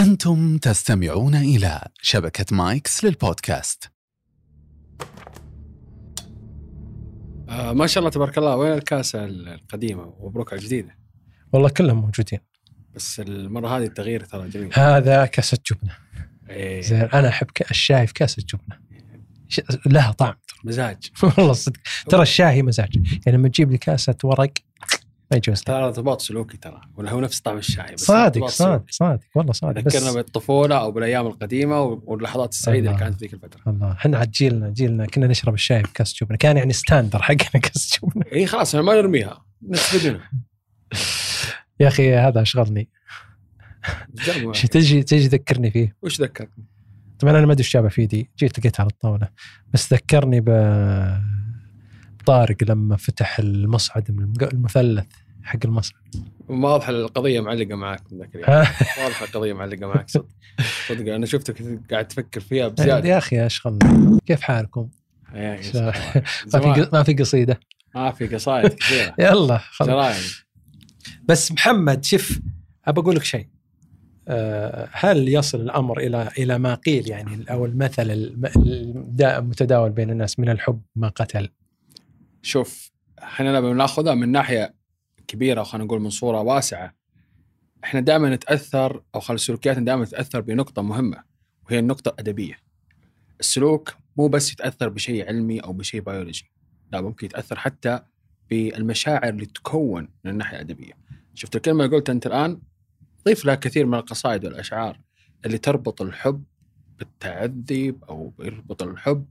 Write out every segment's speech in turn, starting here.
أنتم تستمعون إلى شبكة مايكس للبودكاست. آه ما شاء الله تبارك الله وين الكاسة القديمة؟ ومبروك على الجديدة. والله كلهم موجودين. بس المرة هذه التغيير ترى جميل. هذا كاسة جبنة. إيه. زين أنا أحب الشاي في كاسة جبنة. لها طعم. مزاج. والله صدق. ترى الشاي مزاج. يعني لما تجيب لي كاسة ورق ما يجوز. ترى ارتباط سلوكي ترى ولا هو نفس طعم الشاي بس صادق صادق. صادق والله صادق. ذكرنا بالطفولة أو بالأيام القديمة واللحظات السعيدة اللي. كانت في ذيك الفترة. الله. إحنا عاد جيلنا جيلنا كنا نشرب الشاي بكاسة جبنة. كان يعني standard حقنا كاسة جبنة. إي خلاص ما نرميها. نستفيد منها. يا أخي هذا. ش- تجي تجي تذكرني فيه. وش ذكرتني؟ طبعا أنا ما أدري إيش جابه في يدي جيت لقيتها على الطاولة. بس ذكرني ب طارق لما فتح المصعد من المثلث حق المصعد. واضح القضية معلقة معك من ذاك اليوم؟ واضح القضية معلقة معك صدق. صدق. أنا شفتك قاعد تفكر فيها بزيادة. يا أخي اشغلنا كيف حالكم؟ ما في ما في قصيدة. ما في قصايد كثيرة. يلا خلاص. بس محمد شوف أبى أقول لك شيء. أه، هل يصل الأمر إلى إلى ما قيل يعني أو المثل المتداول بين الناس من الحب ما قتل؟ شوف إحنا لما بناخذها من ناحية كبيرة خلينا نقول من صورة واسعة إحنا دائما نتأثر أو خلي سلوكياتنا دائما تتأثر بنقطة مهمة وهي النقطة الأدبية. السلوك مو بس يتأثر بشيء علمي أو بشيء بيولوجي، لا ممكن يتأثر حتى بالمشاعر اللي تكون من الناحية الأدبية. شفت الكلمة اللي قلتها أنت الآن ضيف لها كثير من القصائد والأشعار اللي تربط الحب بالتعذيب أو يربط الحب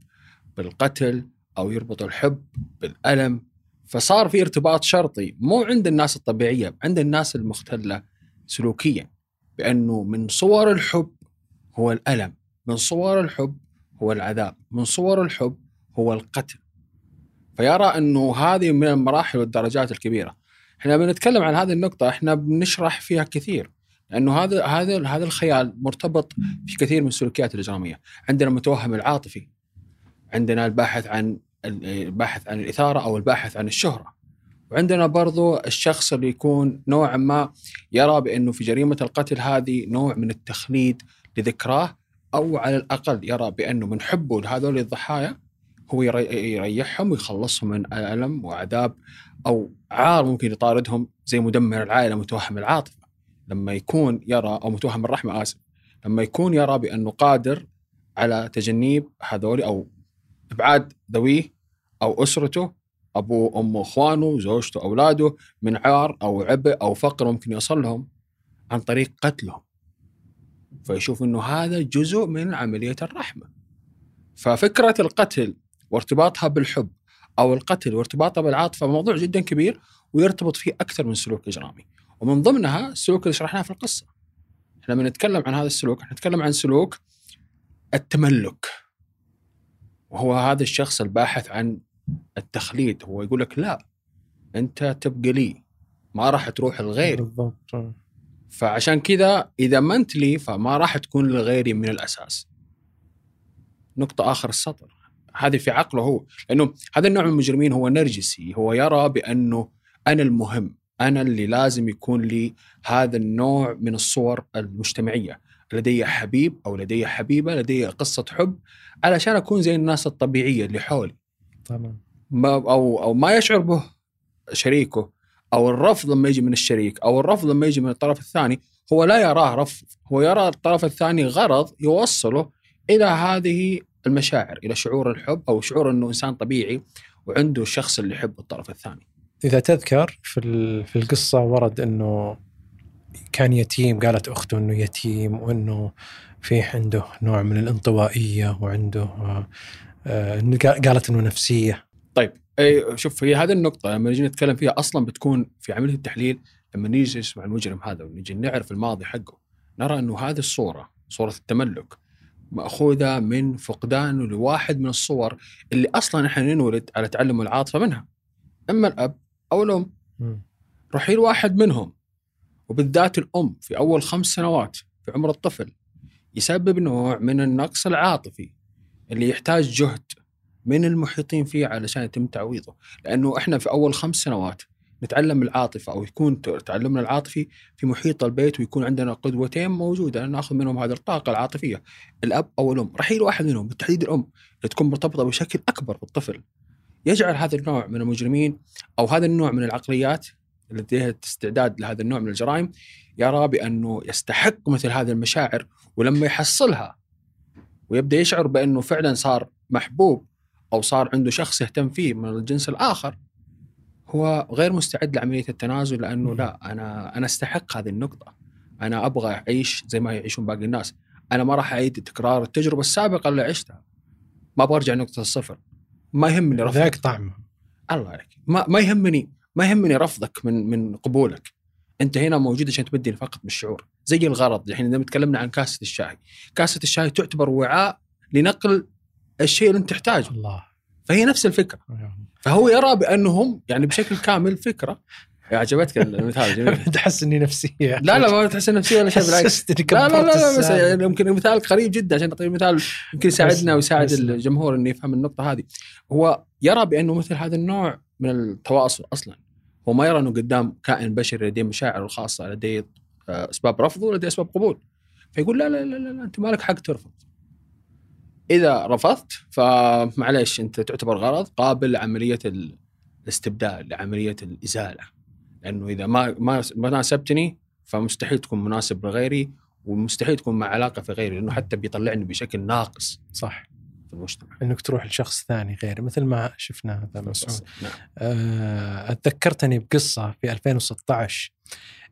بالقتل أو يربط الحب بالألم. فصار في ارتباط شرطي مو عند الناس الطبيعية عند الناس المختلة سلوكيا بأنه من صور الحب هو الألم من صور الحب هو العذاب من صور الحب هو القتل. فيرى أنه هذه من المراحل والدرجات الكبيرة. إحنا بنتكلم عن هذه النقطة إحنا بنشرح فيها كثير لأنه هذا هذا هذا الخيال مرتبط في كثير من السلوكيات الإجرامية. عندنا المتوهم العاطفي عندنا الباحث عن الباحث عن الإثارة أو الباحث عن الشهرة. وعندنا برضو الشخص اللي يكون نوعا ما يرى بأنه في جريمة القتل هذه نوع من التخليد لذكراه أو على الأقل يرى بأنه من حبه لهذول الضحايا هو يري- يريحهم ويخلصهم من ألم وعذاب أو عار ممكن يطاردهم زي مدمر العائلة متوهم العاطفة. لما يكون يرى أو متوهم الرحمة آسف. لما يكون يرى بأنه قادر على تجنيب هذول أو ابعاد ذويه أو أسرته ابوه امه إخوانه زوجته أولاده من عار أو عبء أو فقر ممكن يوصل لهم عن طريق قتلهم. فيشوف إنه هذا جزء من عملية الرحمة. ففكرة القتل وارتباطها بالحب أو القتل وارتباطها بالعاطفة موضوع جدا كبير ويرتبط فيه أكثر من سلوك إجرامي. ومن ضمنها السلوك اللي شرحناه في القصة. إحنا لما نتكلم عن هذا السلوك نتكلم عن سلوك التملك. وهو هذا الشخص الباحث عن التخليد هو يقول لك لا أنت تبقى لي ما راح تروح لغيري. بالضبط فعشان كذا إذا ما أنت لي فما راح تكون لغيري من الأساس. نقطة آخر السطر. هذه في عقله هو. لأنه هذا النوع من المجرمين هو نرجسي هو يرى بأنه أنا المهم أنا اللي لازم يكون لي هذا النوع من الصور المجتمعية. لدي حبيب أو لدي حبيبة لدي قصة حب علشان أكون زي الناس الطبيعية اللي حولي. تمام. ما أو أو ما يشعر به شريكه أو الرفض لما يجي من الشريك أو الرفض لما يجي من الطرف الثاني هو لا يراه رفض هو يرى الطرف الثاني غرض يوصله إلى هذه المشاعر إلى شعور الحب أو شعور إنه إنسان طبيعي وعنده الشخص اللي يحب الطرف الثاني. إذا تذكر في في القصة ورد إنه كان يتيم قالت أخته إنه يتيم وإنه في عنده نوع من الانطوائية وعنده آه، قالت إنه نفسية. طيب أي شوف هي هذه النقطة لما نجي نتكلم فيها أصلا بتكون في عملية التحليل لما نيجي نسمع المجرم هذا ونجي نعرف الماضي حقه نرى إنه هذه الصورة صورة التملك مأخوذة من فقدانه لواحد من الصور اللي أصلا إحنا ننولد على تعلم العاطفة منها أما الأب أو الأم. مم. رحيل واحد منهم. وبالذات الأم في أول خمس سنوات في عمر الطفل يسبب نوع من النقص العاطفي اللي يحتاج جهد من المحيطين فيه علشان يتم تعويضه. لأنه إحنا في أول خمس سنوات نتعلم العاطفة أو يكون تعلمنا العاطفي في محيط البيت ويكون عندنا قدوتين موجودة نأخذ منهم هذه الطاقة العاطفية الأب أو الأم. رحيل واحد منهم بالتحديد اللي تكون مرتبطة بشكل أكبر بالطفل يجعل هذا النوع من المجرمين أو هذا النوع من العقليات لديها استعداد لهذا النوع من الجرائم يرى بأنه يستحق مثل هذه المشاعر ولما يحصلها ويبدأ يشعر بأنه فعلا صار محبوب أو صار عنده شخص يهتم فيه من الجنس الآخر هو غير مستعد لعملية التنازل لأنه لا أنا أنا أستحق هذه النقطة. أنا أبغى أعيش زي ما يعيشون باقي الناس. أنا ما راح أعيد تكرار التجربة السابقة اللي عشتها. ما أبغى أرجع نقطه الصفر. ما يهمني رفضك ذاك طعم الله عليك. ما, ما يهمني ما يهمني رفضك من من قبولك. أنت هنا موجود عشان تبدي فقط بالشعور. زي الغرض. الحين إذا تكلمنا عن كاسة الشاي. كاسة الشاي تعتبر وعاء لنقل الشيء اللي أنت تحتاجه. الله. فهي نفس الفكرة. فهو يرى بأنهم يعني بشكل كامل فكرة. عجبتك المثال جميل. تحس اني نفسيه لا لا ما تحس نفسيه ولا شيء بالعكس. لا لا لا, لا بس يعني يمكن مثالك قريب جدا عشان تعطي مثال يمكن يساعدنا ويساعد الجمهور إنه يفهم النقطة هذه. هو يرى بأنه مثل هذا النوع من التواصل أصلا. هو ما يرى إنه قدام كائن بشري لديه مشاعر الخاصة لديه أسباب رفض ولديه أسباب قبول. فيقول لا لا لا, لا, أنت ما لك حق ترفض. إذا رفضت فمعليش أنت تعتبر غرض قابل لعملية الاستبدال لعملية الإزالة. لأنه إذا ما ما ما ناسبتني فمستحيل تكون مناسب لغيري ومستحيل تكون مع علاقة في غيري لأنه حتى بيطلعني بشكل ناقص. صح. المجتمع. إنك تروح لشخص ثاني غير مثل ما شفنا هذا مسعود نعم. آه، أتذكرتني بقصة في 2016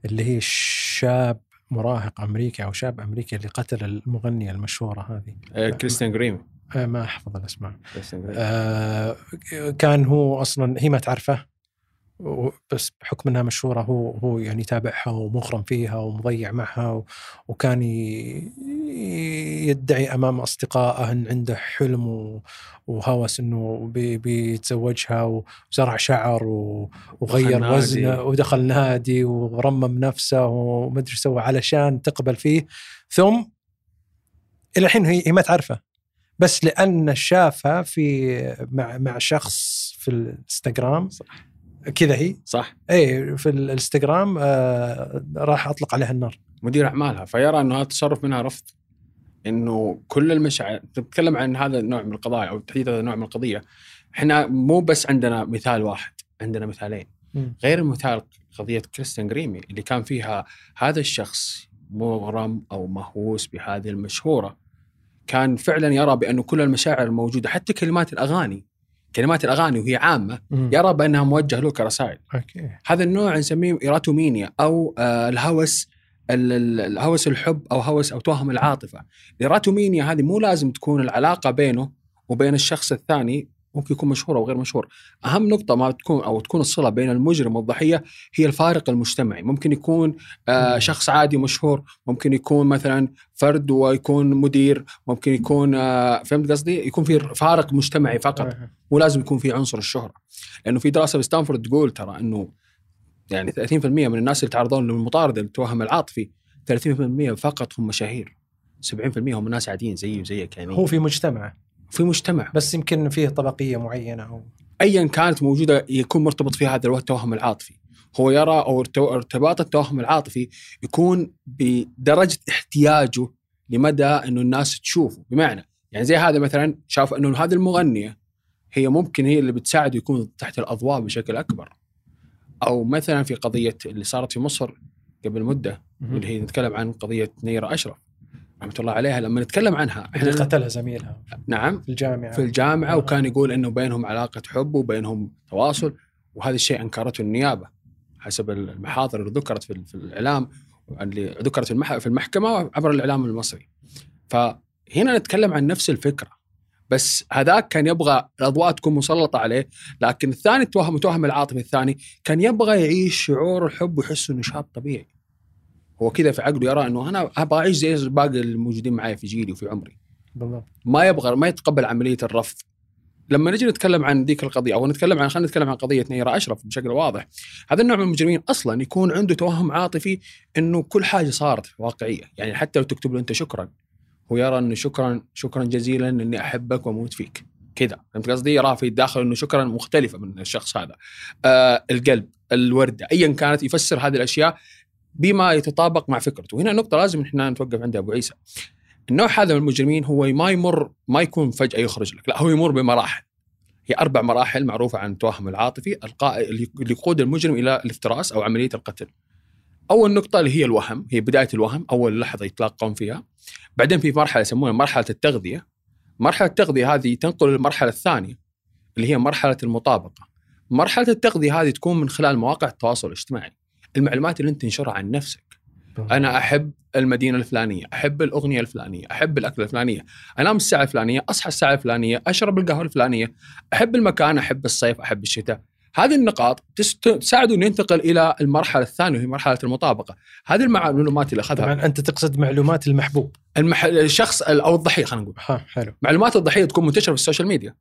اللي هي شاب مراهق أمريكي أو شاب أمريكي اللي قتل المغنية المشهورة هذه. آه، كريستيان جريم آه، ما أحفظ الأسماء. آه، كان هو أصلا هي ما تعرفه. بس بحكم إنها مشهورة هو هو يعني يتابعها ومغرم فيها ومضيع معها وكان يدعي أمام أصدقائه إن عنده حلم وهوس إنه بي- بيتزوجها وزرع شعر وغير. وزنه ودخل نادي ورمم نفسه ومدري إيش سوى علشان تقبل فيه. ثم إلى الحين هي هي ما تعرفه بس لأن شافها في مع مع شخص في الإنستغرام. صح. كذا هي. صح. اي في الإنستغرام آه راح أطلق عليها النار. مدير أعمالها فيرى إنه هذا التصرف منها رفض. إنه كل المشاعر تتكلم عن هذا النوع من القضايا أو تحديد هذا النوع من القضية. إحنا مو بس عندنا مثال واحد عندنا مثالين. مم. غير مثال قضية كريستينا جريمي اللي كان فيها هذا الشخص مغرم أو مهووس بهذه المشهورة. كان فعلا يرى بأنه كل المشاعر الموجودة حتى كلمات الأغاني. كلمات الأغاني وهي عامة مم. يرى بانها موجهة له كرسائل okay هذا النوع نسميه erotomania أو آه، الهوس ال- ال- الهوس الحب أو هوس أو توهم العاطفة. الايراتومينيا هذه مو لازم تكون العلاقة بينه وبين الشخص الثاني ممكن يكون مشهور أو غير مشهور. أهم نقطة ما تكون أو تكون الصلة بين المجرم والضحية هي الفارق المجتمعي، ممكن يكون آه. شخص عادي مشهور، ممكن يكون مثلا فرد ويكون مدير، ممكن يكون آه فهمت قصدي؟ يكون في فارق مجتمعي فقط. مو لازم يكون في عنصر الشهرة لأنه في دراسة في ستانفورد تقول ترى إنه يعني 30% من الناس اللي يتعرضون للمطاردة للتوهم العاطفي 30% فقط هم مشاهير 70% هم ناس عاديين زيي وزيك يعني هو في مجتمع في مجتمع. بس يمكن فيه طبقية معينة أو ايا كانت موجودة يكون مرتبط في هذا التوهم العاطفي. هو يرى أو ارتباط التوهم العاطفي يكون بدرجة احتياجه لمدى إنه الناس تشوفه. بمعنى يعني زي هذا مثلا شاف إنه هذه المغنية هي ممكن هي اللي بتساعده يكون تحت الأضواء بشكل أكبر. أو مثلا في قضية اللي صارت في مصر قبل مدة اللي هي نتكلم عن قضية نيرة أشرف. رحمة الله عليها لما نتكلم عنها اللي إحنا قتلها زميلها نعم في الجامعة في الجامعة وكان يقول إنه بينهم علاقة حب وبينهم تواصل وهذا الشيء أنكرته النيابة حسب المحاضر اللي ذكرت في الإعلام اللي ذكرت في المح- في المحكمة عبر الإعلام المصري. فهنا نتكلم عن نفس الفكرة بس هذاك كان يبغى الأضواء تكون مسلطة عليه لكن الثاني التوهم التوهم العاطفي الثاني كان يبغى يعيش شعور الحب ويحس إنه شاب طبيعي. هو كذا في عقله يرى إنه أنا أبغى أعيش زي باقي الموجودين معي في جيلي وفي عمري. بالضبط. ما يبغى ما يتقبل عملية الرفض. لما نجي نتكلم عن ذيك القضية أو نتكلم عن خلينا نتكلم عن قضية نيرة أشرف بشكل واضح. هذا النوع من المجرمين أصلا يكون عنده توهم عاطفي إنه كل حاجة صارت واقعية. يعني حتى لو تكتب له أنت شكرا هو يرى إنه شكرا شكرا جزيلا إني أحبك وأموت فيك. كذا. فهمت قصدي؟ يرى في الداخل إنه شكرا مختلفة من الشخص هذا. آه القلب الوردة ايا كانت يفسر هذه الأشياء بما يتطابق مع فكرته. وهنا نقطة لازم إحنا نتوقف عندها أبو عيسى. النوع هذا من المجرمين هو ما يمر ما يكون فجأة يخرج لك. لا هو يمر بمراحل. هي أربع مراحل معروفة عن التوهم العاطفي اللي يقود المجرم إلى الافتراس أو عملية القتل. أول نقطة اللي هي الوهم هي بداية الوهم أول لحظة يتلاقون فيها. بعدين في مرحلة يسمونها مرحلة التغذية. مرحلة التغذية هذه تنقل للمرحله الثانية اللي هي مرحلة المطابقة. مرحلة التغذية هذه تكون من خلال مواقع التواصل الاجتماعي. المعلومات اللي انت تنشرها عن نفسك. أنا أحب المدينة الفلانية أحب الأغنية الفلانية أحب الاكله الفلانية أنام الساعة الفلانية أصحى الساعة الفلانية أشرب القهوة الفلانية أحب المكان أحب الصيف أحب الشتاء. هذه النقاط تساعده انه ينتقل إلى المرحلة الثانية وهي مرحلة المطابقة. هذه المعلومات اللي أخذها. طبعا أنت تقصد معلومات المحبوب. المح... الشخص أو الضحية خلينا نقول. ها حلو. معلومات الضحية تكون منتشرة في السوشيال ميديا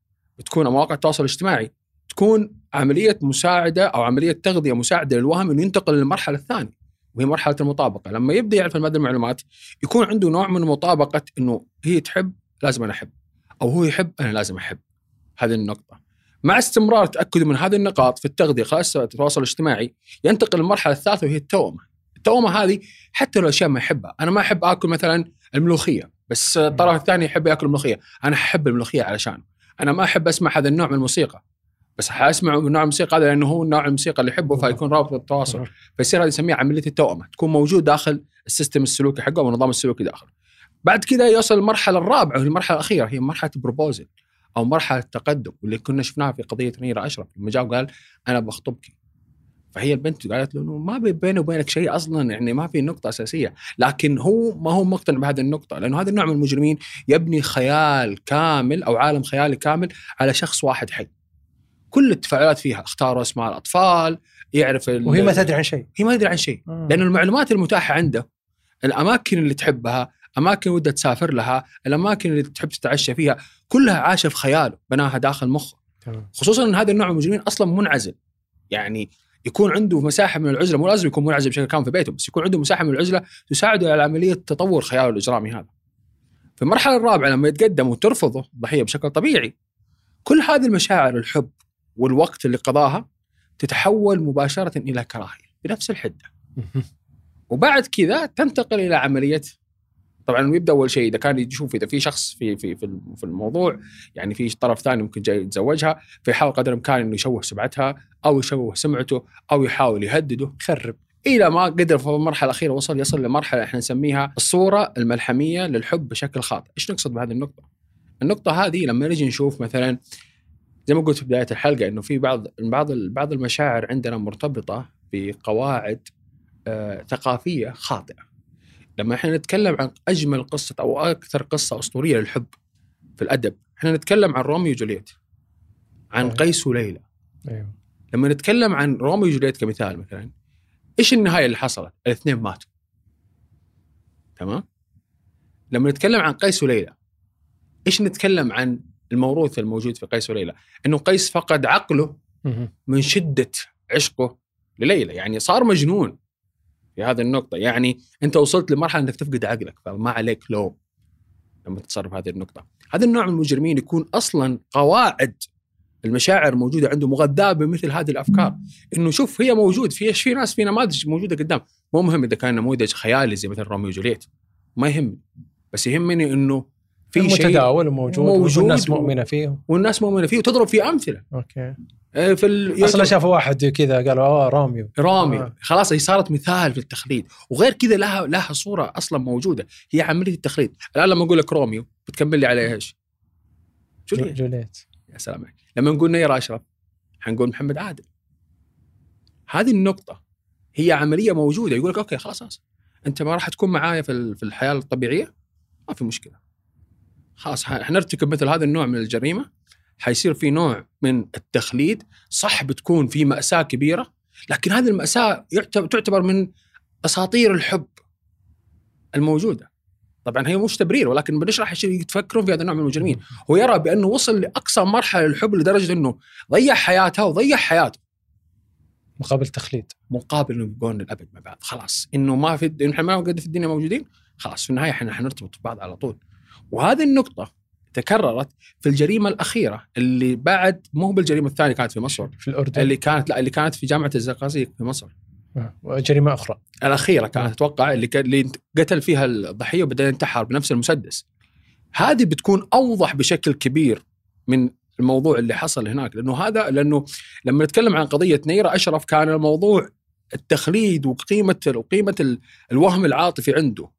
تكون مواقع التواصل الاجتماعي تكون عملية مساعدة أو عملية تغذية مساعدة للوهم إنه ينتقل للمرحلة الثانية وهي مرحلة المطابقة. لما يبدأ يعرف هذه المعلومات يكون عنده نوع من مطابقة إنه هي تحب لازم أنا أحب أو هو يحب أنا لازم أحب. هذه النقطة. مع استمرار تأكد من هذه النقاط في التغذية خاصه التواصل الاجتماعي ينتقل للمرحلة الثالثة وهي التوأمه التوأمة هذه حتى لو أشياء ما يحبها أنا ما أحب آكل مثلا الملوخية بس الطرف الثاني يحب يأكل الملوخيه أنا أحب الملوخية علشانه أنا ما أحب أسمع هذا النوع من الموسيقى. بس حاسمع من نوع الموسيقى هذا لأنه هو نوع الموسيقى اللي يحبه فيكون رابط التواصل فيصير هذه نسميها عملية التوأمة. تكون موجود داخل الـ system السلوكي حقه والنظام السلوكي داخله. بعد كذا يوصل المرحله الرابعة وهي المرحلة الأخيرة هي مرحلة الـ proposal أو مرحلة التقدم واللي كنا شفناها في قضية نيرة أشرف. لما جاء وقال أنا بخطبك. فهي البنت قالت له إنه ما بيني وبينك شيء أصلا يعني ما في نقطة أساسية. لكن هو ما هو مقتنع بهذه النقطة لأنه هذا النوع من المجرمين يبني خيال كامل أو عالم خيالي كامل على شخص واحد حي. كل التفاعلات فيها اختاروا اسماء الأطفال يعرف وهي ما تدري عن شيء. هي ما تدري عن شيء. لأن المعلومات المتاحة عنده الأماكن اللي تحبها أماكن ودها تسافر لها الأماكن اللي تحب تتعشى فيها كلها عاشه في خياله بناها داخل مخه. خصوصا إن هذا النوع من المجرمين أصلا منعزل. يعني يكون عنده مساحة من العزلة مو لازم يكون منعزل بشكل كامل في بيته بس يكون عنده مساحة من العزلة تساعده على عملية تطور خياله الإجرامي هذا. في المرحلة الرابعة لما يتقدم وترفضه الضحيه بشكل طبيعي كل هذه المشاعر الحب والوقت اللي قضاها تتحول مباشرة إلى كراهية بنفس الحدة. وبعد كذا تنتقل إلى عملية طبعا يبدأ أول شيء إذا كان يشوف إذا في شخص في في في في الموضوع يعني في طرف ثاني ممكن جاي يتزوجها فيحاول قدر الإمكان إنه يشوه سمعتها أو يشوه سمعته أو يحاول يهدده يخرب إلى ما قدر في المرحلة الأخيرة وصل يصل لمرحلة إحنا نسميها الصورة الملحمية للحب بشكل خاطئ، إيش نقصد بهذه النقطة؟ النقطة هذه لما نجي نشوف مثلا زي ما قلت في بداية الحلقة إنه في بعض بعض بعض المشاعر عندنا مرتبطة بقواعد آه ثقافية خاطئة. لما إحنا نتكلم عن أجمل قصة أو أكثر قصة أسطورية للحب في الأدب، إحنا نتكلم عن روميو وجولييت. عن أيوة. قيس وليلى. أيوه لما نتكلم عن روميو وجولييت كمثال مثلا إيش النهاية اللي حصلت؟ الاثنين ماتوا. تمام؟ لما نتكلم عن قيس وليلى إيش نتكلم عن الموروث الموجود في قيس وليلى؟ إنه قيس فقد عقله. من شدة عشقه لليلى، يعني صار مجنون في هذه النقطة، يعني أنت وصلت لمرحلة أنك تفقد عقلك فما عليك لوم لما تتصرف هذه النقطة. هذا النوع من المجرمين يكون أصلا قواعد المشاعر موجودة عنده مغذاة بمثل هذه الأفكار، إنه شوف هي موجود في في ناس في نماذج موجودة قدام، مو مهم إذا كان نموذج خيالي زي مثل روميو وجولييت، ما يهمني، بس يهمني إنه في شيء متداول وموجود, موجود والناس مؤمنة فيه والناس مؤمنة فيه وتضرب فيه أمثلة. okay. آه، في ال... أصلا شافوا واحد كذا قالوا آه راميو. رامي آه. خلاص هي صارت مثال في التخليد. وغير كذا لها لها صورة أصلا موجودة. هي عملية التخليد. الآن لما أقول لك روميو بتكمل لي عليه إيش؟ جولييت جوليت. يا سلام عليك. لما نقول نير أشرف حنقول محمد عادل. هذه النقطة هي عملية موجودة. يقول لك okay خلاص أنت ما راح تكون معايا في الحياة الطبيعية؟ ما في مشكلة. خلاص حنرتكب مثل هذا النوع من الجريمة. حيصير في نوع من التخليد. صح بتكون في مأساة كبيرة لكن هذه المأساة تعتبر من أساطير الحب الموجودة. طبعا هي مش تبرير ولكن بنشرح إيش يتفكرون في هذا النوع من المجرمين. هو يرى بأنه وصل لأقصى مرحلة للحب لدرجة إنه ضيع حياتها وضيع حياته. مقابل تخليد. مقابل إنه يبقون للأبد مع بعض خلاص إنه ما في إحنا ما قد في الدنيا موجودين خلاص في النهاية إحنا حنرتبط ببعض على طول. وهذه النقطة تكررت في الجريمة الأخيرة اللي بعد مو بالجريمة الثانية كانت في مصر. في الأردن. اللي كانت لا اللي كانت في جامعة الزقازيق في مصر. آه، وجريمة أخرى. الأخيرة كانت أتوقع اللي كان اللي قتل فيها الضحية وبعدين انتحر بنفس المسدس. هذه بتكون أوضح بشكل كبير من الموضوع اللي حصل هناك لأنه هذا لأنه لما نتكلم عن قضية نيرة أشرف كان الموضوع التخليد وقيمة وقيمة ال- الوهم العاطفي عنده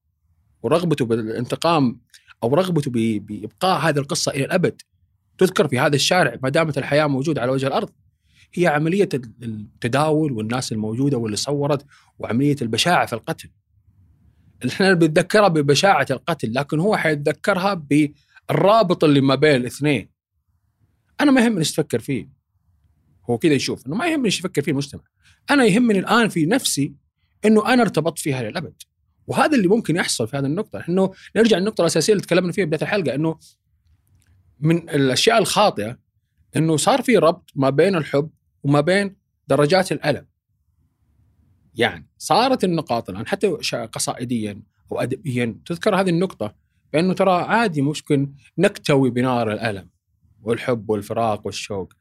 ورغبته بالانتقام أو رغبته بإبقاء هذه القصة إلى الأبد تذكر في هذا الشارع ما دامت الحياة موجودة على وجه الأرض هي عملية التداول والناس الموجودة واللي صورت وعملية البشاعة في القتل. إحنا بنتذكرها ببشاعة القتل لكن هو حيتذكرها بالرابط اللي ما بين الاثنين. أنا ما يهمني إيش تفكر فيه. هو كذا يشوف إنه ما يهمني إيش يفكر فيه المجتمع. أنا يهمني الآن في نفسي إنه أنا ارتبطت فيها للابد. وهذا اللي ممكن يحصل في هذه النقطة إنه نرجع للنقطة الأساسية اللي تكلمنا فيها بداية الحلقة إنه من الأشياء الخاطئة إنه صار في ربط ما بين الحب وما بين درجات الألم. يعني صارت النقاط الآن حتى قصائديا أو ادبيا تذكر هذه النقطة بأنه ترى عادي ممكن نكتوي بنار الألم والحب والفراق والشوق.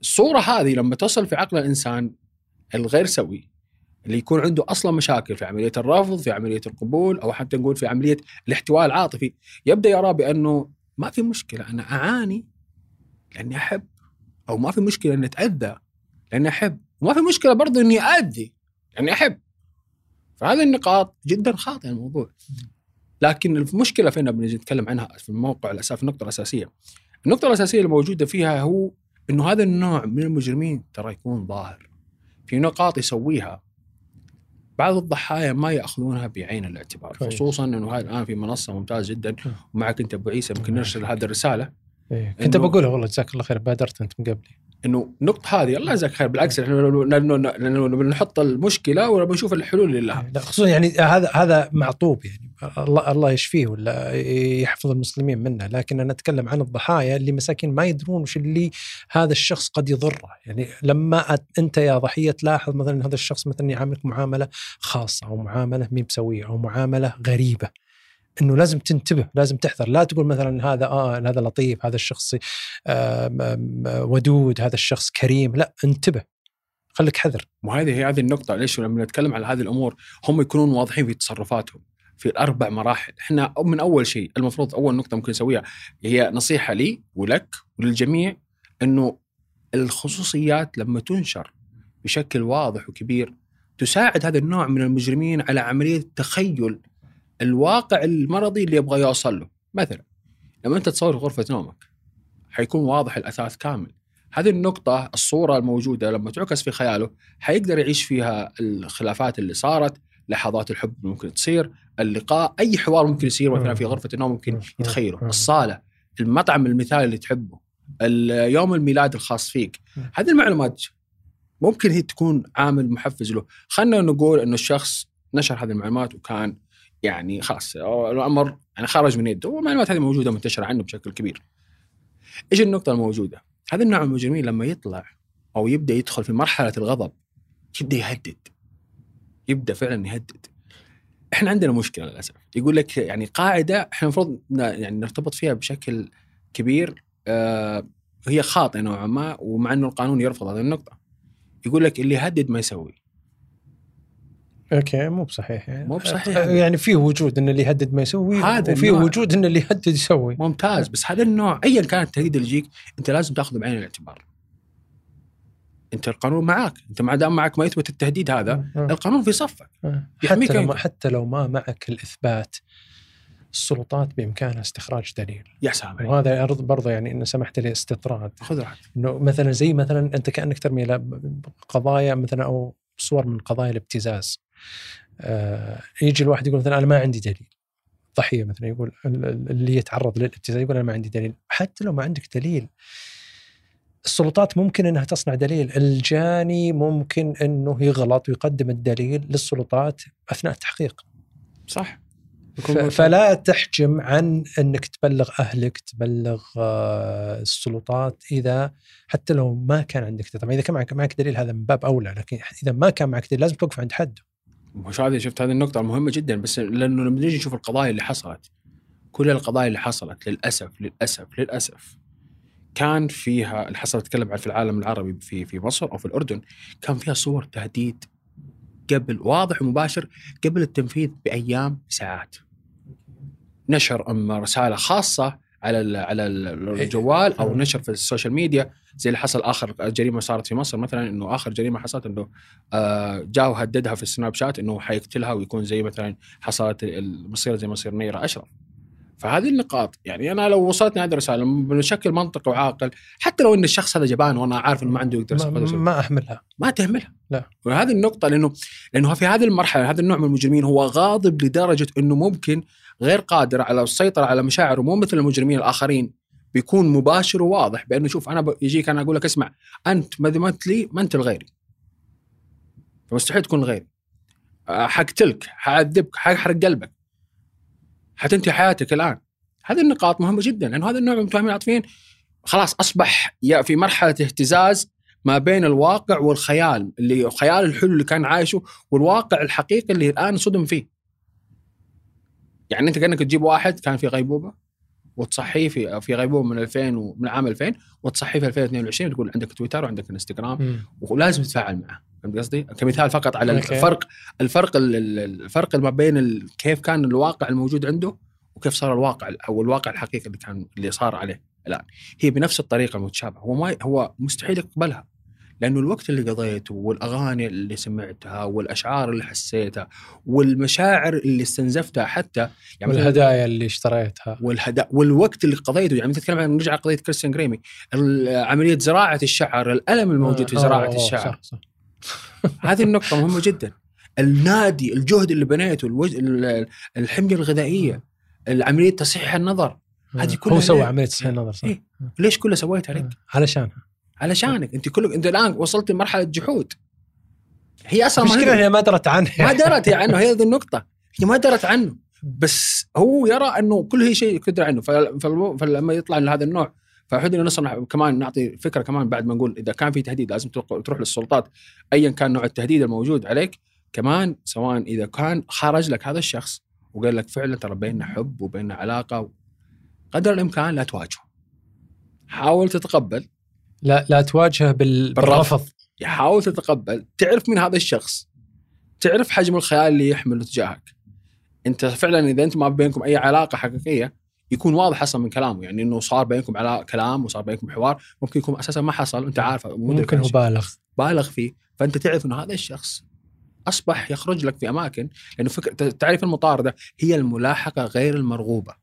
الصورة هذه لما تصل في عقل الإنسان الغير سوي اللي يكون عنده أصلا مشاكل في عملية الرفض، في عملية القبول أو حتى نقول في عملية الاحتواء العاطفي، يبدأ يرى بانه ما في مشكلة أنا أعاني لأني أحب أو ما في مشكلة إني أتأذى لأني أحب وما في مشكلة برضو إني اذي لأني أحب. فهذه النقاط جدا خاطئه الموضوع. لكن المشكلة فين بنجي نتكلم عنها في الموقع الاساسي في النقطة الأساسية؟ النقطة الأساسية الموجودة فيها هو إنه هذا النوع من المجرمين ترى يكون ظاهر. في نقاط يسويها. بعض الضحايا ما يأخذونها بعين الاعتبار كويس. خصوصا إنه هذا الآن في منصة ممتازة جدا نعم. ومعك أنت أبو عيسى ممكن نرسل هذه الرسالة إيه. كنت بقولها والله جزاك الله خير بادرت أنت من قبلي إنه النقطه هذه الله يجزاك خير. بالعكس إحنا بنحط المشكلة ونشوف الحلول اللي لها لا خصوصا يعني هذا هذا معطوب يعني. الله الله يشفيه ولا يحفظ المسلمين منه. لكن أنا أتكلم عن الضحايا اللي مساكين ما يدرون وش اللي هذا الشخص قد يضره. يعني لما أنت يا ضحية تلاحظ مثلا هذا الشخص مثلا يعاملك معاملة خاصة أو معاملة مي بسوية أو معاملة غريبة. إنه لازم تنتبه لازم تحذر. لا تقول مثلا هذا آه هذا لطيف هذا الشخص آه ودود هذا الشخص كريم. لا انتبه. خليك حذر. وهذه هي هذه النقطة. ليش لما نتكلم على هذه الأمور هم يكونون واضحين في تصرفاتهم في الأربع مراحل. إحنا من أول شيء المفروض أول نقطة ممكن نسويها هي نصيحة لي ولك وللجميع إنه الخصوصيات لما تنشر بشكل واضح وكبير تساعد هذا النوع من المجرمين على عملية تخيل الواقع المرضي اللي يبغى يوصل له. مثلا لما أنت تصور غرفة نومك حيكون واضح الأثاث كامل. هذه النقطة الصورة الموجودة لما تعكس في خياله حيقدر يعيش فيها الخلافات اللي صارت لحظات الحب ممكن تصير اللقاء أي حوار ممكن يصير مثلا في غرفة النوم ممكن يتخيله. الصالة المطعم المثالي اللي تحبه ال- يوم الميلاد الخاص فيك. هذه المعلومات ممكن هي تكون عامل محفز له. خلينا نقول إنه الشخص نشر هذه المعلومات وكان يعني خلاص الأمر يعني خرج من يده والمعلومات هذه موجودة منتشرة عنه بشكل كبير. إيش النقطة الموجودة؟ هذا النوع من المجرمين لما يطلع أو يبدأ يدخل في مرحلة الغضب يبدأ يهدد. يبدأ فعلا يهدد. إحنا عندنا مشكلة للأسف. يقول لك يعني قاعدة إحنا المفروض يعني نرتبط فيها بشكل كبير آه هي خاطئة نوعا ما ومع إنه القانون يرفض هذه النقطة. يقول لك اللي يهدد ما يسوي. أوكي مو بصحيح يعني. مو بصحيح. يعني في وجود إن اللي يهدد ما يسوي هذا وفي. وجود إن اللي يهدد يسوي. ممتاز. بس هذا النوع ايا كان التهديد اللي يجيك أنت لازم تأخذه بعين الاعتبار. أنت القانون معك أنت ما دام معك ما يثبت التهديد هذا آه. القانون في صفك. آه. حتى لو. ما حتى لو ما معك الإثبات السلطات بإمكانها استخراج دليل. يا سلام وهذا برضه يعني إن سمحت لي استطراد. خذ راحتك. إنه مثلا زي مثلا أنت كأنك ترمي قضايا مثلا أو صور من قضايا الابتزاز. آه يجي الواحد يقول مثلا أنا ما عندي دليل. ضحية مثلا يقول ال- ال- اللي يتعرض للابتزاز يقول أنا ما عندي دليل. حتى لو ما عندك دليل السلطات ممكن إنها تصنع دليل. الجاني ممكن إنه يغلط ويقدم الدليل للسلطات أثناء التحقيق. صح. فلا تحجم عن إنك تبلغ أهلك تبلغ آه، السلطات إذا حتى لو ما كان عندك طبعا إذا كان معك معك دليل هذا من باب أولى لكن إذا ما كان معك دليل لازم توقف عند حده مش هذه شفت هذه النقطة المهمة جدا بس لأنه لما نيجي نشوف القضايا اللي حصلت كل القضايا اللي حصلت للأسف للأسف للأسف كان فيها اللي حصلت اتكلم عن في العالم العربي في في مصر أو في الأردن كان فيها صور تهديد قبل واضح ومباشر قبل التنفيذ بأيام ساعات. نشر أما رسالة خاصة على ال على ال- الجوال أو نشر في ال social media زي اللي حصل آخر جريمة صارت في مصر مثلا إنه آخر جريمة حصلت إنه آه جاء وهددها في السناب شات إنه حيقتلها ويكون زي مثلا حصلت المصير زي مصير نيرة أشرف. فهذه النقاط يعني أنا لو وصلتني هذه الرساله بشكل منطقي وعاقل حتى لو إن الشخص هذا جبان وأنا عارف إنه ما عنده يقدر ما, ما احملها ما تهملها. لا. وهذه النقطة لأنه لأنه في هذه المرحلة هذا النوع من المجرمين هو غاضب لدرجة أنه ممكن غير قادر على السيطرة على مشاعره مو مثل المجرمين الآخرين. بيكون مباشر وواضح بأنه شوف أنا ب- يجيك أنا أقول لك اسمع أنت ما ذممت لي ما أنت لغيري فمستحيل تكون لغيري أه، حقتلك حعذبك ححرق قلبك. حتنتهي حياتك الآن. هذه النقاط مهمة جدا لأنه هذا النوع من المتهمين العاطفيين. خلاص أصبح يا في مرحلة اهتزاز ما بين الواقع والخيال اللي خيال الحلو اللي كان عايشه والواقع الحقيقي اللي الآن صدم فيه. يعني أنت كأنك تجيب واحد كان في غيبوبة. وتصحيه في في غيبوبة من 2000 ومن عام 2000 وتصحيه في 2022 وتقول عندك تويتر وعندك انستغرام. ولازم تتفاعل معه فهمت قصدي؟ كمثال فقط على أوكي. الفرق الفرق ال- ال- الفرق ما بين كيف كان الواقع الموجود عنده وكيف صار الواقع أو الواقع الحقيقي اللي كان اللي صار عليه الآن هي بنفس الطريقة المتشابهه هو ما هو مستحيل يقبلها لأنه الوقت اللي قضيته والأغاني اللي سمعتها والأشعار اللي حسيتها والمشاعر اللي استنزفتها حتى يعني والهدايا اللي اشتريتها والهداء والوقت اللي قضيته يعني تتكلم عن نرجع قضية كريستيان جريمي عملية زراعة الشعر الألم الموجود في آه، زراعة آه، الشعر صح صح هذه النقطة مهمة جدا. النادي، الجهد اللي بنيته، الوج... ال- الحمية الغذائية، العملية تصحيح النظر، هذه كلها هو سوى ليه؟ عملية تصحيح النظر صح إيه. ليش كلها سويتها لك؟ آه، علشانها علشانك، انت كلك انت الآن وصلت لمرحلة جحود. هي أصلا ما المشكلة هي- ما درت عنه ما درت هي عنه. هي هذه النقطة، هي ما درت عنه، بس هو يرى أنه كل شيء يقدر عنه، فل- فل- فلما يطلع من هذا النوع فحدنا نصنع كمان نعطي فكرة كمان بعد ما نقول إذا كان في تهديد لازم تروح للسلطات. ايا كان نوع التهديد الموجود عليك كمان سواء إذا كان خرج لك هذا الشخص وقال لك فعلا ترى بيننا حب وبيننا علاقة قدر الإمكان لا تواجهه. حاول تتقبل. لا لا تواجهه بال... بالرفض. حاول تتقبل. تعرف من هذا الشخص. تعرف حجم الخيال اللي يحمله تجاهك. انت فعلا إذا انت ما بينكم أي علاقة حقيقية يكون واضح أصلا من كلامه. يعني إنه صار بينكم على كلام وصار بينكم حوار ممكن يكون أساسا ما حصل. أنت عارف ممكن هو بالغ. بالغ فيه. فأنت تعرف إنه هذا الشخص أصبح يخرج لك في أماكن. لأنه فكره تعرف المطاردة هي الملاحقة غير المرغوبة.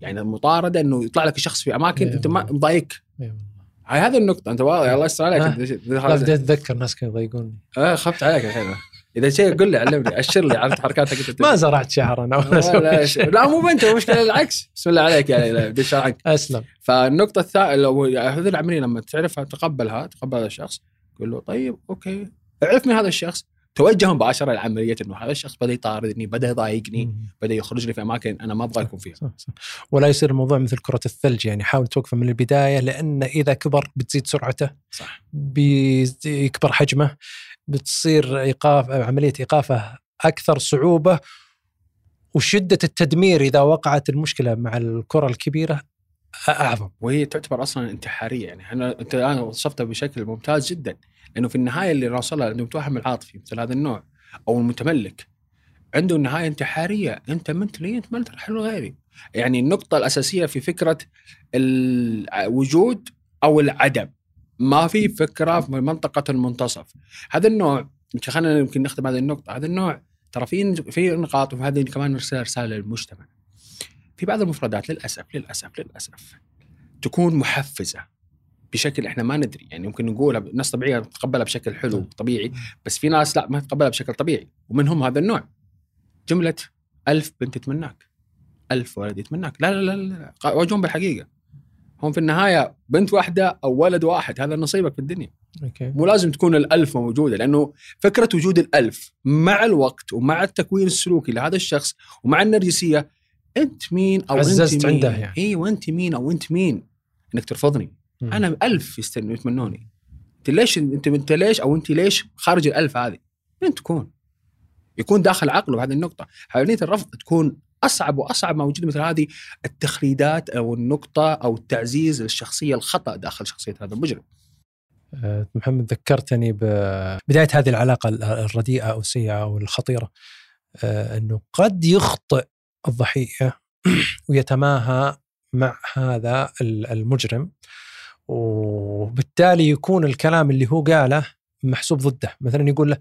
يعني المطاردة إنه يطلع لك شخص في أماكن أيوة. أنت ما مضايق أي والله. هاي هذه النقطة. أنت واضح؟ الله يستر عليك. آه. أنت- لا بديت أتذكر ناس كانوا يضايقوني. آه خفت عليك الحين. إذا شيء قل لي علمني. أشر لي عرفت حركاتك أنت ما زرعت شعر أنا ولا لا, لا, مو انت المشكلة العكس. بسم الله عليك يعني بدي أشرح عنك أسلم. فالنقطة الثانية لو هذه العملية لما تعرفها تقبلها تقبل هذا الشخص قول له طيب أوكي. اعرف من هذا الشخص. توجه مباشرة لعمليه إنه هذا الشخص بدأ يطاردني بدأ يضايقني. بدأ يخرج لي في أماكن أنا ما أبغى يكون فيها صح صح. ولا يصير الموضوع مثل كرة الثلج يعني حاول توقفه من البداية لأن إذا كبر بتزيد سرعته صح بيكبر حجمه بتصير إيقاف عملية إيقافه أكثر صعوبة وشدة التدمير إذا وقعت المشكلة مع الكرة الكبيرة أعظم وهي تعتبر أصلا انتحارية يعني. إحنا أنت الآن وصفتها بشكل ممتاز جدا لأنه في النهاية اللي انه المتوهم العاطفي مثل هذا النوع أو المتملك عنده نهاية انتحارية. أنت ما أنت لي أنت ما أنت غيري؟ يعني النقطة الأساسية في فكرة الوجود أو العدم. ما في فكرة في منطقة المنتصف. هذا النوع خلينا يمكن نختم هذه النقطة. هذا النوع ترى في في نقاط وهذه كمان رسالة للمجتمع. في بعض المفردات للأسف للأسف للأسف تكون محفزة بشكل إحنا ما ندري. يعني ممكن نقولها ناس طبيعية تتقبلها بشكل حلو طبيعي بس في ناس لا ما تتقبلها بشكل طبيعي ومنهم هذا النوع؟ جملة ألف بنت يتمناك. ألف ولد يتمناك. لا لا لا, لا. واجههم بالحقيقة. هم في النهاية بنت واحدة أو ولد واحد هذا نصيبك في الدنيا. أوكي. مو لازم تكون الألف موجودة لأنه فكرة وجود الألف مع الوقت ومع التكوين السلوكي لهذا الشخص ومع النرجسية أنت مين أو عززت أنت مين؟ عنده يعني. إيه أنت مين أو أنت مين؟ إنك ترفضني. مم. أنا ألف يستنوا يتمنوني. أنت ليش أنت أنت ليش أو أنت ليش خارج الألف هذه؟ مين تكون. يكون داخل عقله هذه النقطة. عملية الرفض تكون أصعب وأصعب ما وجود مثل هذه التخليدات أو النقطة أو التعزيز للشخصية الخطأ داخل شخصية هذا المجرم. آه، محمد ذكرتني ببدايه هذه العلاقة الرديئة أو السيئة أو الخطيرة آه، أنه قد يخطئ الضحية ويتماهى مع هذا المجرم وبالتالي يكون الكلام اللي هو قاله محسوب ضده. مثلا يقول له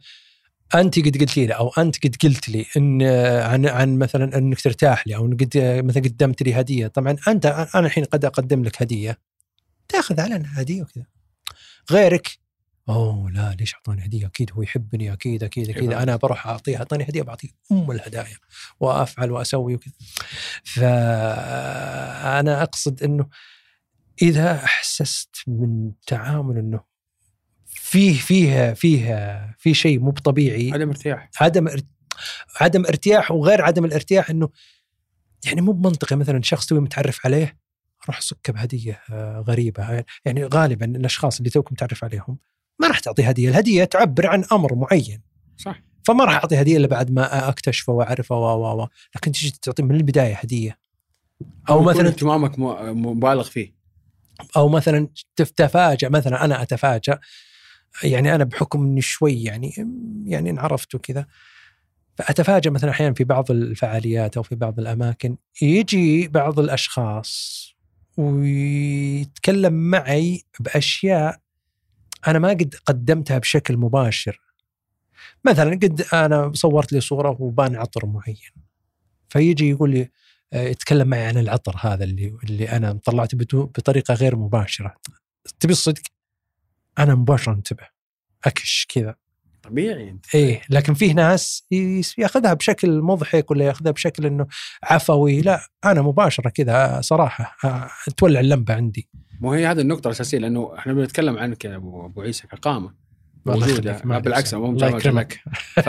أنت قد قلت لي أو أنت قد قلت لي إن عن عن مثلا إنك ترتاح لي أو قد مثلا قدمت لي هدية. طبعا أنت أنا الحين قد أقدم لك هدية تأخذ على إنها هدية وكذا. غيرك أوه لا ليش أعطاني هدية؟ أكيد هو يحبني أكيد أكيد أكيد. أنا بروح اعطيه أعطاني هدية بعطيه أم الهدايا وأفعل وأسوي وكذا. فأنا أقصد إنه إذا أحسست من تعامل إنه فيه فيه فيه في شيء مو طبيعي عدم ارتياح. عدم عدم ارتياح وغير عدم الارتياح إنه يعني مو بمنطقي مثلا شخص توي متعرف عليه روح صكه بهدية آه، غريبة. يعني غالبا الأشخاص اللي توك متعرف عليهم ما راح تعطي هدية، الهدية تعبر عن أمر معين. صح فما راح أعطي هدية إلا بعد ما اكتشفه وأعرفه و و لكن تجي تعطي من البداية هدية. أو, أو مثلا اهتمامك مبالغ فيه. أو مثلا تتفاجأ مثلا أنا أتفاجأ يعني أنا بحكم إني شوي يعني يعني انعرفت وكذا فأتفاجأ مثلا أحيانا في بعض الفعاليات أو في بعض الأماكن يجي بعض الأشخاص ويتكلم معي بأشياء أنا ما قد قدمتها بشكل مباشر. مثلا قد أنا صورت لي صورة وبان عطر معين. فيجي يقول لي آه، يتكلم معي عن العطر هذا اللي اللي أنا طلعته بطريقة غير مباشرة. تبي الصدق؟ أنا مباشرة انتبه. أكش كذا. طبيعي انت. إيه لكن فيه ناس ياخذها بشكل مضحك ولا ياخذها بشكل إنه عفوي. لا أنا مباشرة كذا صراحة آه، تولع اللمبة عندي. مو هي هذه النقطة الأساسية لأنه إحنا بنتكلم عنك يا ابو عيسى كقامة. موجوده ما بالعكس الله يكرمك. ف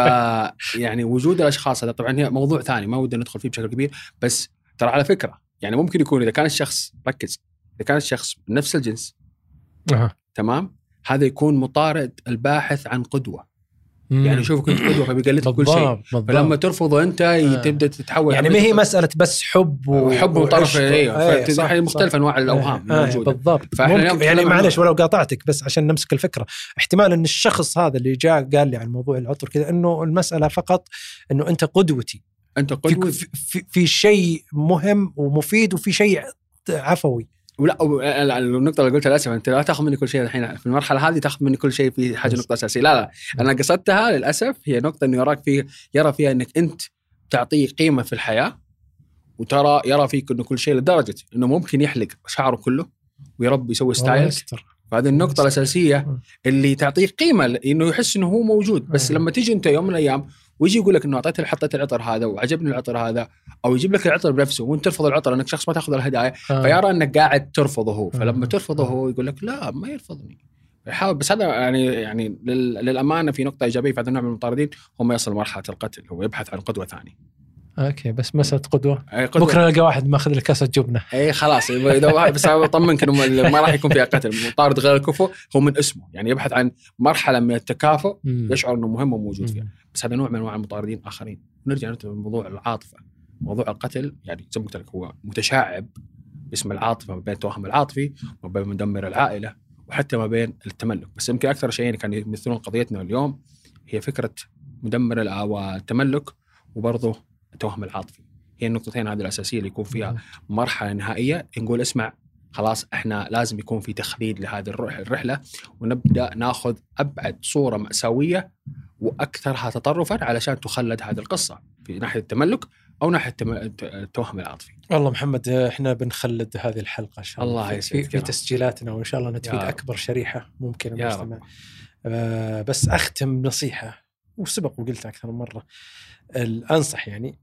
يعني وجود الأشخاص هذا طبعا هي موضوع ثاني ما ودنا ندخل فيه بشكل كبير. بس ترى على فكرة يعني ممكن يكون إذا كان الشخص ركز إذا كان الشخص نفس الجنس أه. تمام؟ هذا يكون مطارد الباحث عن يعني شوفك انت قدوة فبيقلدك كل شيء. فلما ترفضه أنت آه. تبدأ تتحول. يعني ما هي مسألة بس حب وحب وطرف أيوه إيه مختلف أنواع الأوهام إيه موجوده بالضبط. فإحنا يعني معلش ولو قاطعتك بس عشان نمسك الفكرة. احتمال إن الشخص هذا اللي جاء قال لي عن موضوع العطر كذا إنه المسألة فقط إنه أنت قدوتي. أنت قدوتي في, في, في شيء مهم ومفيد وفي شيء عفوي. ولا النقطة اللي قلتها للأسف أنت لا تاخذ مني كل شيء الحين. في المرحلة هذه تاخذ مني كل شيء في حاجة نقطة أساسية. لا لا أنا قصدتها للأسف هي نقطة إنه يراك فيه يرى فيها إنك أنت تعطيه قيمة في الحياة وترى يرى فيك إنه كل شيء لدرجة إنه ممكن يحلق شعره كله ويربي يسوي ستايل. فهذه النقطة الأساسية اللي تعطيه قيمة إنه يحس إنه هو موجود. بس لما تيجي أنت يوم من الأيام ويجي يقول لك إنه أعطيت حطيت العطر هذا وعجبني العطر هذا أو يجيب لك العطر بنفسه وأنت ترفض العطر لأنك شخص ما تأخذ الهدايا آه. فيرى أنك قاعد ترفضه هو فلما ترفضه هو يقول لك لا ما يرفضني يحاول بس هذا يعني يعني للأمانة في نقطة إيجابية في هذا النوع من المطاردين هو ما يصل لمرحلة القتل هو يبحث عن قدوة ثانية. أوكي بس مساله قدوة, قدوة. بكرة نلقى واحد ماخذ لك كاسه جبنه اي خلاص بس اطمنك انه ما راح يكون فيها قتل. مطارد غير الكفو هو من اسمه. يعني يبحث عن مرحلة من التكافؤ يشعر إنه مهم وموجود فيها. بس هذا نوع من أنواع المطاردين اخرين نرجع لموضوع العاطفة. موضوع القتل يعني زي ما قلت لك هو متشعب باسم العاطفة ما بين التوهم العاطفي وما بين مدمر العائلة وحتى ما بين التملك. بس يمكن أكثر شيئين كانوا يمثلون قضيتنا اليوم. هي فكرة مدمر والتملك وبرضه التوهم العاطفي. هي النقطتين هذه الأساسية اللي يكون فيها مرحلة نهائية. نقول اسمع خلاص إحنا لازم يكون في تخليد لهذه الرحلة ونبدأ ناخذ أبعد صورة مأساوية وأكثرها تطرفا علشان تخلد هذه القصة في ناحية التملك أو ناحية التوهم العاطفي. والله محمد إحنا بنخلد هذه الحلقة إن شاء الله, الله في, في تسجيلاتنا وإن شاء الله نتفيد أكبر شريحة ممكن المجتمع. آه بس أختم نصيحة وسبق وقلت أكثر من مرة. انصح يعني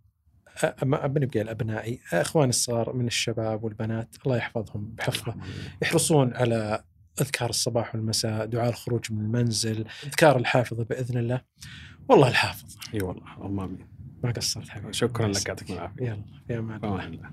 بنبقى لابنائي اخواني الصغار من الشباب والبنات الله يحفظهم بحفظه. يحرصون على أذكار الصباح والمساء دعاء الخروج من المنزل أذكار الحافظة بإذن الله. والله الحافظ. إي والله اللهم آمين. ما قصرت حبيبي. شكرا لك يعطيك العافية. يلا في أمان الله.